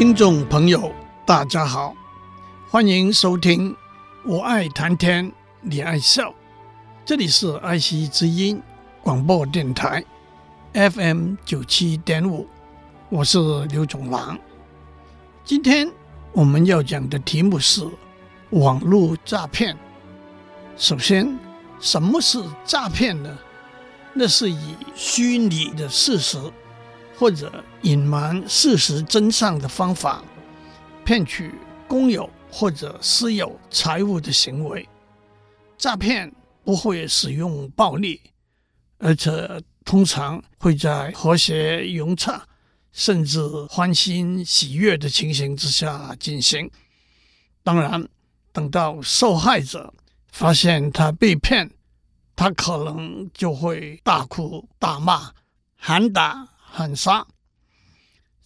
听众朋友，大家好，欢迎收听《我爱谈天，你爱笑》，这里是爱惜之音广播电台 FM 九七点五，我是刘总郎。今天我们要讲的题目是网络诈骗。首先，什么是诈骗呢？那是以虚拟的事实。或者隐瞒事实真相的方法，骗取公有或者私有财物的行为。诈骗不会使用暴力，而且通常会在和谐融洽，甚至欢欣喜悦的情形之下进行。当然，等到受害者发现他被骗，他可能就会大哭大骂，喊打。喊杀，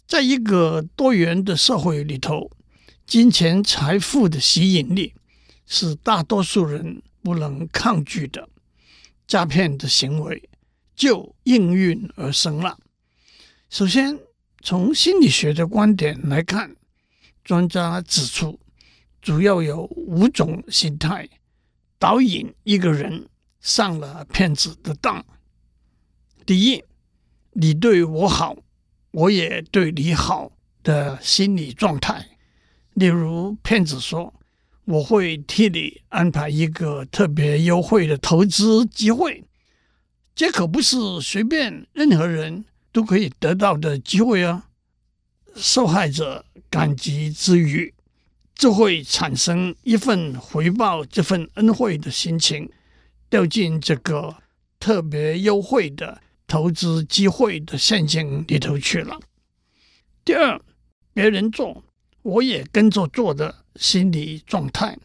在一个多元的社会里头，金钱财富的吸引力是大多数人不能抗拒的，诈骗的行为就应运而生了。首先，从心理学的观点来看，专家指出，主要有五种心态导引一个人上了骗子的当。第一，你对我好，我也对你好的心理状态。例如，骗子说：“我会替你安排一个特别优惠的投资机会。”这可不是随便任何人都可以得到的机会啊！受害者感激之余，就会产生一份回报这份恩惠的心情，掉进这个特别优惠的。投资机会的陷阱里头去了。第二，别人做，我也跟着做的心理状态。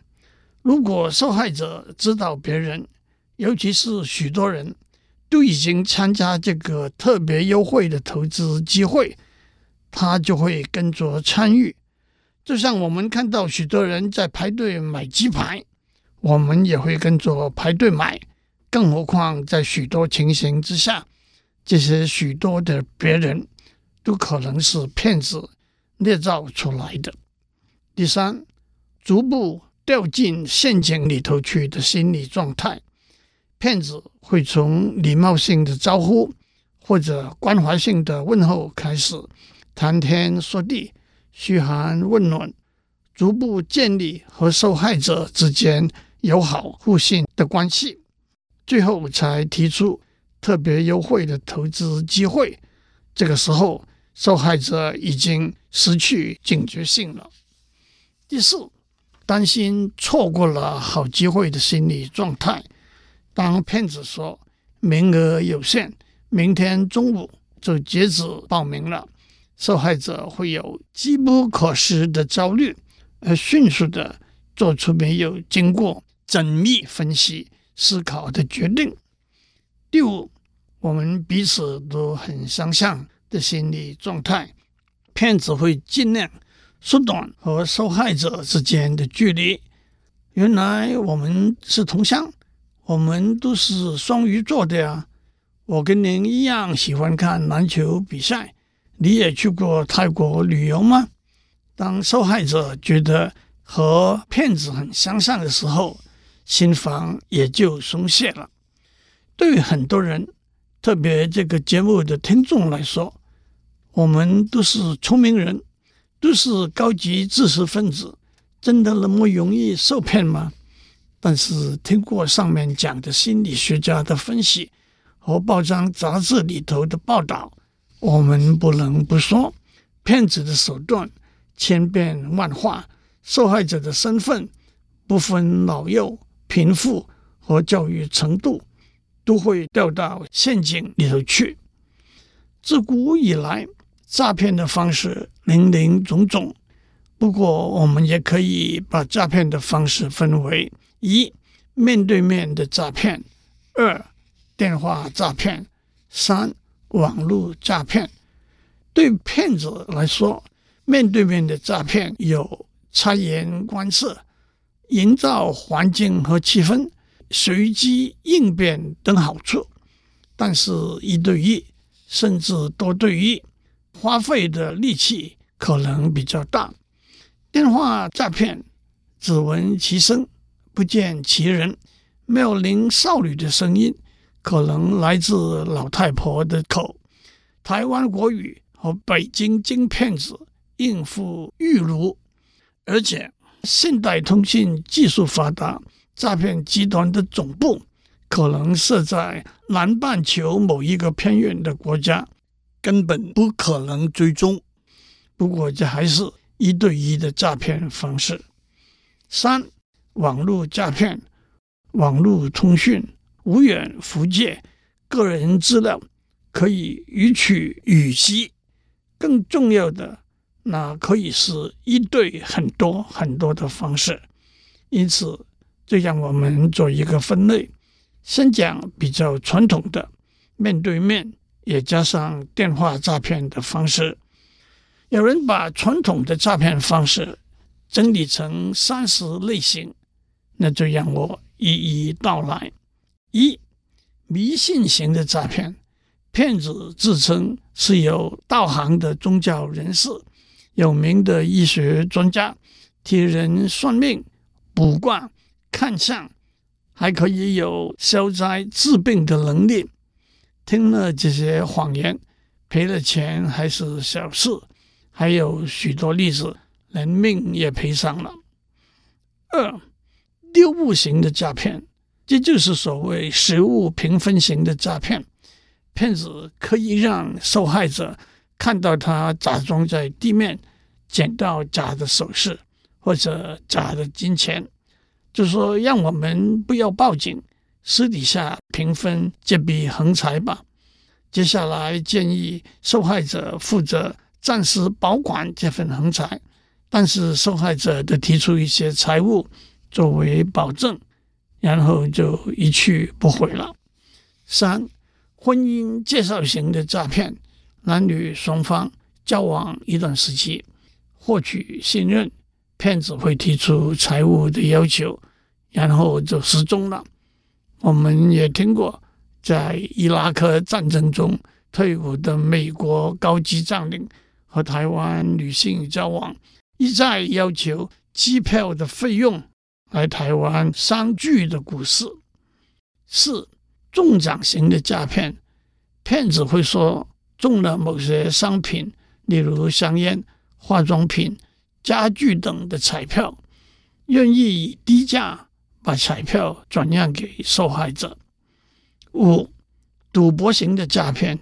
如果受害者知道别人，尤其是许多人都已经参加这个特别优惠的投资机会，他就会跟着参与。就像我们看到许多人在排队买鸡排，我们也会跟着排队买。更何况在许多情形之下。这些许多的别人都可能是骗子捏造出来的。第三，逐步掉进陷阱里头去的心理状态，骗子会从礼貌性的招呼或者关怀性的问候开始，谈天说地，嘘寒问暖，逐步建立和受害者之间友好互信的关系，最后才提出。特别优惠的投资机会，这个时候受害者已经失去警觉性了。第四，担心错过了好机会的心理状态。当骗子说名额有限，明天中午就截止报名了，受害者会有机不可失的焦虑，而迅速的做出没有经过缜密分析思考的决定。第五，我们彼此都很相像的心理状态，骗子会尽量缩短和受害者之间的距离。原来我们是同乡，我们都是双鱼座的呀。我跟您一样喜欢看篮球比赛。你也去过泰国旅游吗？当受害者觉得和骗子很相像的时候，心防也就松懈了。对于很多人，特别这个节目的听众来说，我们都是聪明人，都是高级知识分子，真的那么容易受骗吗？但是听过上面讲的心理学家的分析和报章杂志里头的报道，我们不能不说，骗子的手段千变万化，受害者的身份不分老幼、贫富和教育程度。都会掉到陷阱里头去。自古以来，诈骗的方式林林总总。不过，我们也可以把诈骗的方式分为：一、面对面的诈骗；二、电话诈骗；三、网络诈骗。对骗子来说，面对面的诈骗有察言观色、营造环境和气氛、随机应变等好处，但是一对一甚至多对一，花费的力气可能比较大。电话诈骗只闻其声，不见其人，妙龄少女的声音可能来自老太婆的口，台湾国语和北京京骗子。应付玉如，而且现代通信技术发达，诈骗集团的总部可能设在南半球某一个偏远的国家，根本不可能追踪。不过，这还是一对一的诈骗方式。三、网络诈骗，网络通讯无远弗届，个人资料可以予取予携，更重要的。那可以是一对很多很多的方式，因此就让我们做一个分类，先讲比较传统的面对面，也加上电话诈骗的方式。有人把传统的诈骗方式整理成三十类型，那就让我一一道来。一、迷信型的诈骗，骗子自称是有道行的宗教人士。有名的医学专家替人算命、卜卦、看相，还可以有消灾治病的能力。听了这些谎言，赔了钱还是小事。还有许多例子，连命也赔上了。二、丢物型的诈骗，这就是所谓实物平分型的诈骗。骗子可以让受害者看到他假装在地面。捡到假的首饰或者假的金钱，就说让我们不要报警，私底下平分这笔横财吧。接下来建议受害者负责暂时保管这份横财，但是受害者得提出一些财物作为保证，然后就一去不回了。三、婚姻介绍型的诈骗，男女双方交往一段时期。获取信任，骗子会提出财务的要求，然后就失踪了。我们也听过，在伊拉克战争中退伍的美国高级将领和台湾女性交往，一再要求机票的费用来台湾商聚的故事。四、中奖型的诈骗，骗子会说中了某些商品，例如香烟。化妆品、家具等的彩票，愿意以低价把彩票转让给受害者。五、赌博型的诈骗，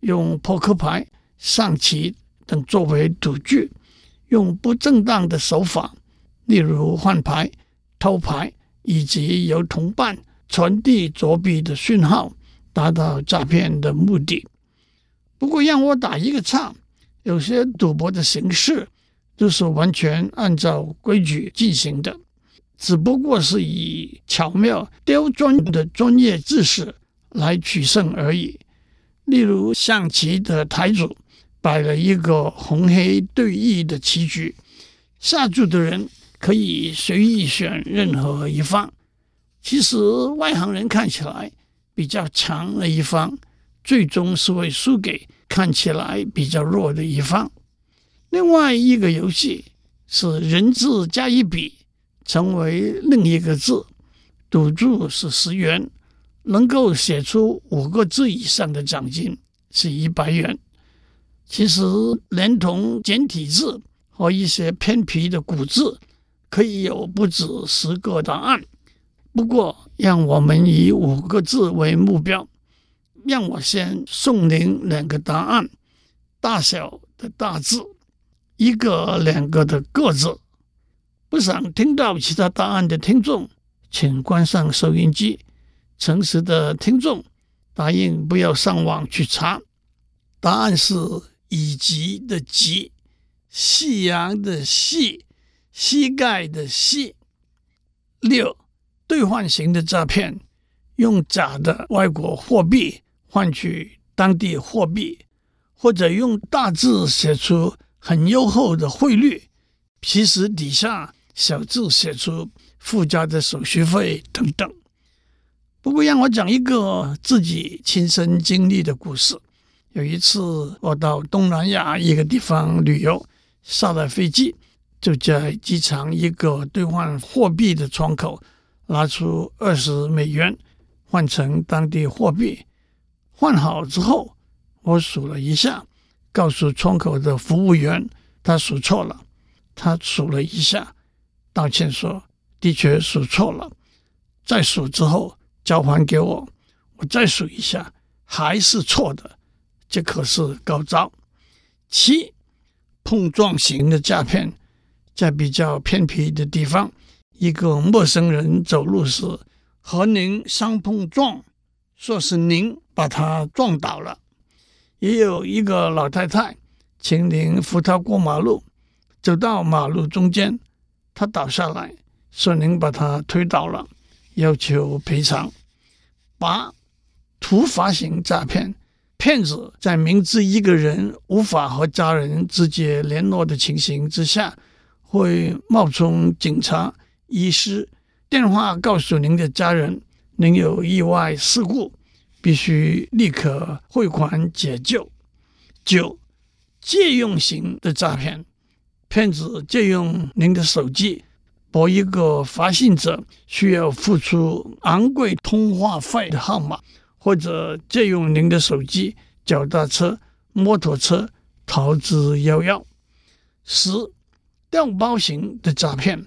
用扑克牌、象棋等作为赌具，用不正当的手法，例如换牌、偷牌，以及由同伴传递作弊的讯号，达到诈骗的目的。不过，让我打一个岔。有些赌博的形式都是完全按照规矩进行的，只不过是以巧妙刁钻的专业知识来取胜而已。例如，象棋的台主摆了一个红黑对弈的棋局，下注的人可以随意选任何一方。其实，外行人看起来比较强的一方，最终是会输给。看起来比较弱的一方。另外一个游戏是人字加一笔，成为另一个字，赌注是十元，能够写出五个字以上的奖金是一百元。其实连同简体字和一些偏僻的古字，可以有不止十个答案。不过，让我们以五个字为目标。让我先送您两个答案：大小的大字，一个两个的个字。不想听到其他答案的听众，请关上收音机。诚实的听众，答应不要上网去查。答案是“以及”的“及”，夕阳的夕，膝盖的膝。六，兑换型的诈骗，用假的外国货币换取当地货币，或者用大字写出很优厚的汇率，其实底下小字写出附加的手续费等等。不过，让我讲一个自己亲身经历的故事。有一次，我到东南亚一个地方旅游，下了飞机，就在机场一个兑换货币的窗口拿出二十美元换成当地货币。换好之后，我数了一下，告诉窗口的服务员，他数错了。他数了一下，道歉说：“的确数错了。”再数之后。交还给我，我再数一下，还是错的，这可是高招。七，碰撞型的诈骗，在比较偏僻的地方，一个陌生人走路时和您相碰撞，说是您把他撞倒了。也有一个老太太，请您扶她过马路，走到马路中间，她倒下来，说您把她推倒了。要求赔偿。八，突发型诈骗，骗子在明知一个人无法和家人直接联络的情形之下，会冒充警察、医师，电话告诉您的家人，您有意外事故，必须立刻汇款解救。九，借用型的诈骗，骗子借用您的手机。拨一个发信者需要付出昂贵通话费的号码，或者借用您的手机、脚踏车、摩托车逃之夭夭。十，调包型的诈骗，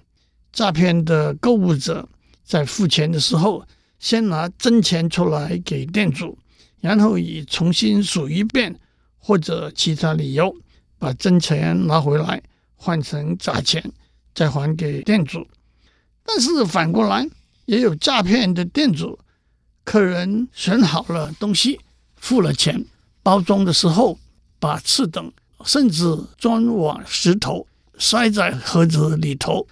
诈骗的购物者在付钱的时候，先拿真钱出来给店主，然后以重新数一遍或者其他理由把真钱拿回来换成假钱。再还给店主，但是反过来也有诈骗的店主，客人选好了东西，付了钱，包装的时候把次等甚至砖瓦石头塞在盒子里头。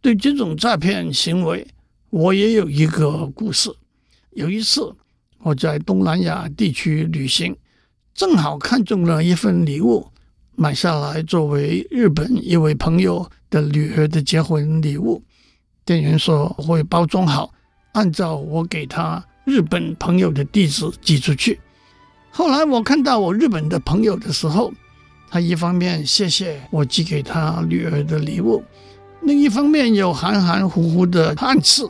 对这种诈骗行为，我也有一个故事。有一次我在东南亚地区旅行，正好看中了一份礼物，买下来作为日本一位朋友的女儿的结婚礼物，店员说会包装好，按照我给他日本朋友的地址寄出去。后来我看到我日本的朋友的时候，他一方面谢谢我寄给他女儿的礼物，另一方面又含含糊糊的暗示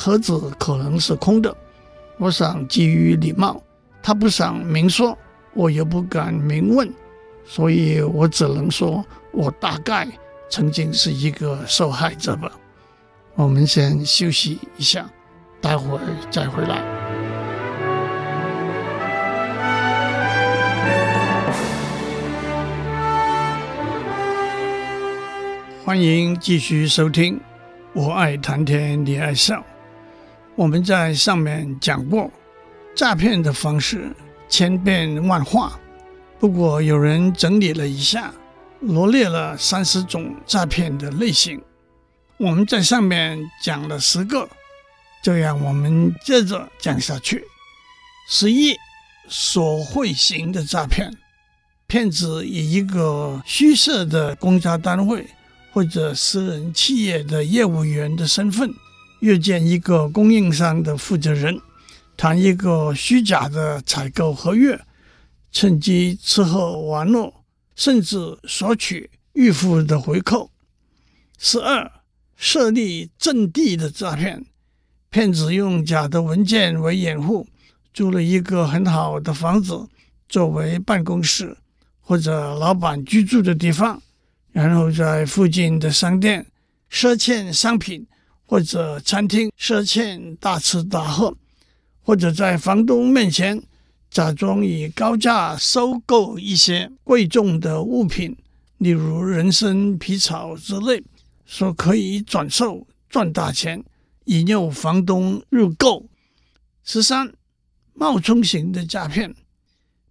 盒子可能是空的。我想基于礼貌，他不想明说，我又不敢明问，所以我只能说我大概。曾经是一个受害者吧。我们先休息一下，待会儿再回来。欢迎继续收听，我爱谈天，你爱笑。我们在上面讲过，诈骗的方式千变万化，不过有人整理了一下。罗列了三十种诈骗的类型，我们在上面讲了十个，这样我们接着讲下去。十一，索贿型的诈骗，骗子以一个虚设的公家单位或者私人企业的业务员的身份，约见一个供应商的负责人，谈一个虚假的采购合约，趁机吃喝玩乐。甚至索取预付的回扣。十二，设立阵地的诈骗，骗子用假的文件为掩护，租了一个很好的房子作为办公室或者老板居住的地方，然后在附近的商店赊欠商品，或者餐厅赊欠大吃大喝，或者在房东面前。假装以高价收购一些贵重的物品，例如人参、皮草之类，说可以转售赚大钱，引诱房东入购。十三，冒充型的诈骗，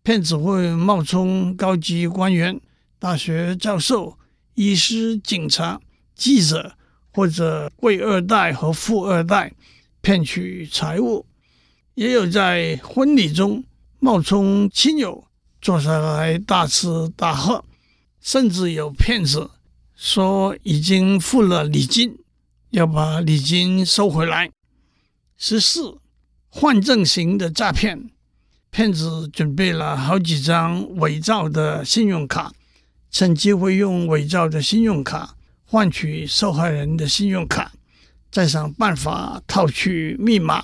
骗子会冒充高级官员、大学教授、医师、警察、记者或者贵二代和富二代骗取财物，也有在婚礼中冒充亲友坐下来大吃大喝，甚至有骗子说已经付了礼金，要把礼金收回来。十四，换证型的诈骗。骗子准备了好几张伪造的信用卡，趁机会用伪造的信用卡换取受害人的信用卡，再想办法套取密码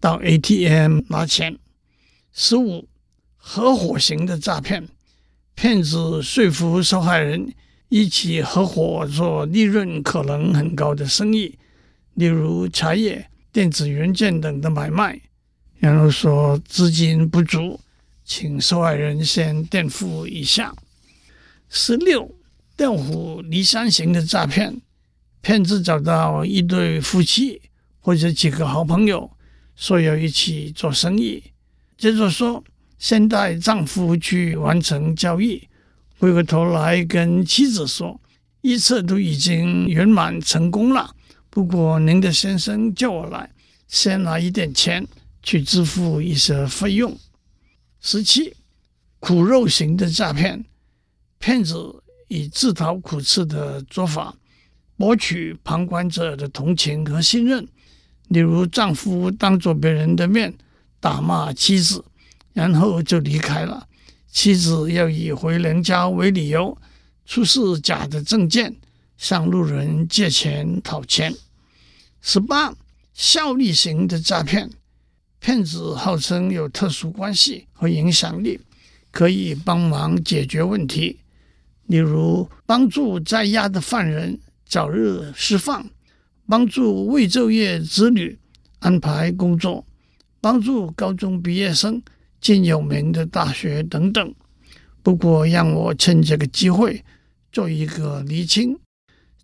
到 ATM 拿钱。十五，合伙型的诈骗，骗子说服受害人一起合伙做利润可能很高的生意，例如茶叶、电子元件等的买卖。然后说资金不足，请受害人先垫付一下。十六，调虎离山型的诈骗，骗子找到一对夫妻或者几个好朋友，说要一起做生意，接着说先带丈夫去完成交易，回过头来跟妻子说，一切都已经圆满成功了，不过您的先生叫我来，先拿一点钱。去支付一些费用。十七，苦肉型的诈骗，骗子以自讨苦吃的做法，博取旁观者的同情和信任。例如，丈夫当着别人的面打骂妻子，然后就离开了。妻子要以回娘家为理由，出示假的证件，向路人借钱讨钱。十八，效力型的诈骗。骗子号称有特殊关系和影响力，可以帮忙解决问题，例如帮助在押的犯人早日释放，帮助未就业子女安排工作，帮助高中毕业生进有名的大学等等。不过，让我趁这个机会做一个厘清：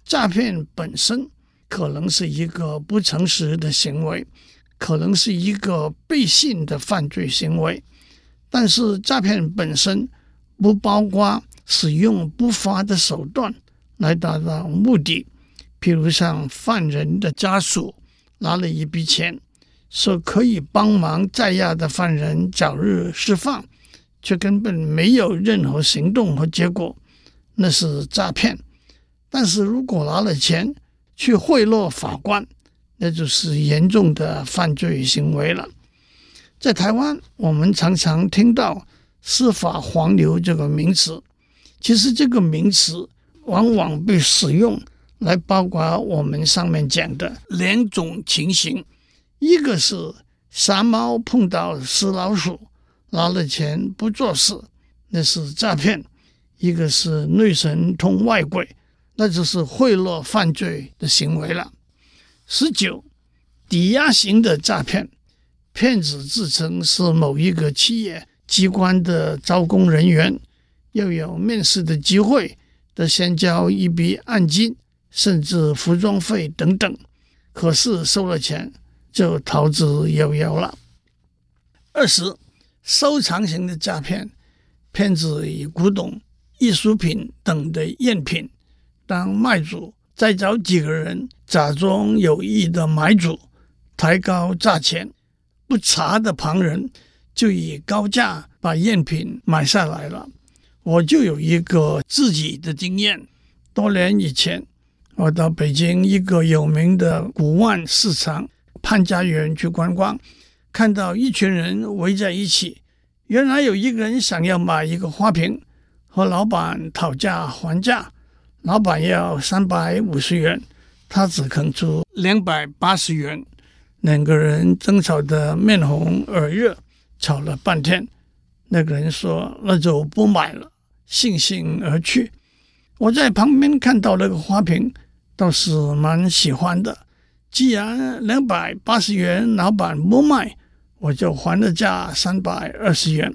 诈骗本身可能是一个不诚实的行为。可能是一个背信的犯罪行为，但是诈骗本身不包括使用不法的手段来达到目的。譬如像犯人的家属拿了一笔钱，说可以帮忙在押的犯人早日释放，却根本没有任何行动和结果，那是诈骗。但是如果拿了钱去贿赂法官，那就是严重的犯罪行为了。在台湾，我们常常听到“司法黄牛”这个名词。其实，这个名词往往被使用来包括我们上面讲的两种情形：一个是傻猫碰到死老鼠，拿了钱不做事，那是诈骗；一个是内神通外鬼，那就是贿赂犯罪的行为了。十九，抵押型的诈骗，骗子自称是某一个企业机关的招工人员，又有面试的机会，得先交一笔按金，甚至服装费等等。可是收了钱就逃之夭夭了。二十，收藏型的诈骗，骗子以古董、艺术品等的赝品当卖主。再找几个人假装有意的买主，抬高价钱，不查的旁人就以高价把赝品买下来了。我就有一个自己的经验，多年以前，我到北京一个有名的古玩市场潘家园去观光，看到一群人围在一起，原来有一个人想要买一个花瓶，和老板讨价还价。老板要三百五十元，他只肯出两百八十元，两个人争吵得面红耳热，吵了半天。那个人说：“那就不买了。”悻悻而去。我在旁边看到那个花瓶，倒是蛮喜欢的。既然两百八十元老板不卖，我就还了价三百二十元，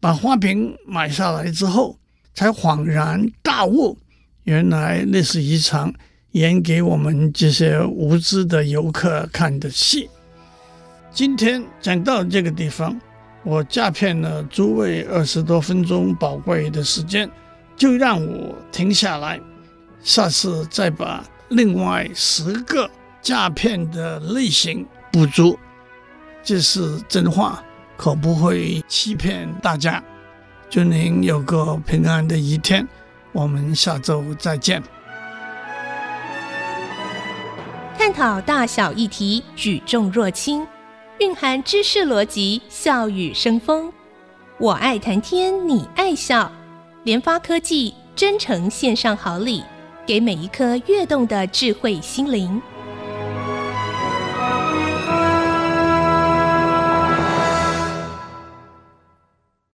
把花瓶买下来之后，才恍然大悟。原来那是一场演给我们这些无知的游客看的戏。今天讲到这个地方，我诈骗了诸位二十多分钟宝贵的时间，就让我停下来，下次再把另外十个诈骗的类型补足。这是真话，可不会欺骗大家。祝您有个平安的一天，我们下周再见。探讨大小议题，举重若轻，蕴含知识逻辑，笑语生风。我爱谈天，你爱笑。联发科技真诚献上好礼，给每一颗跃动的智慧心灵。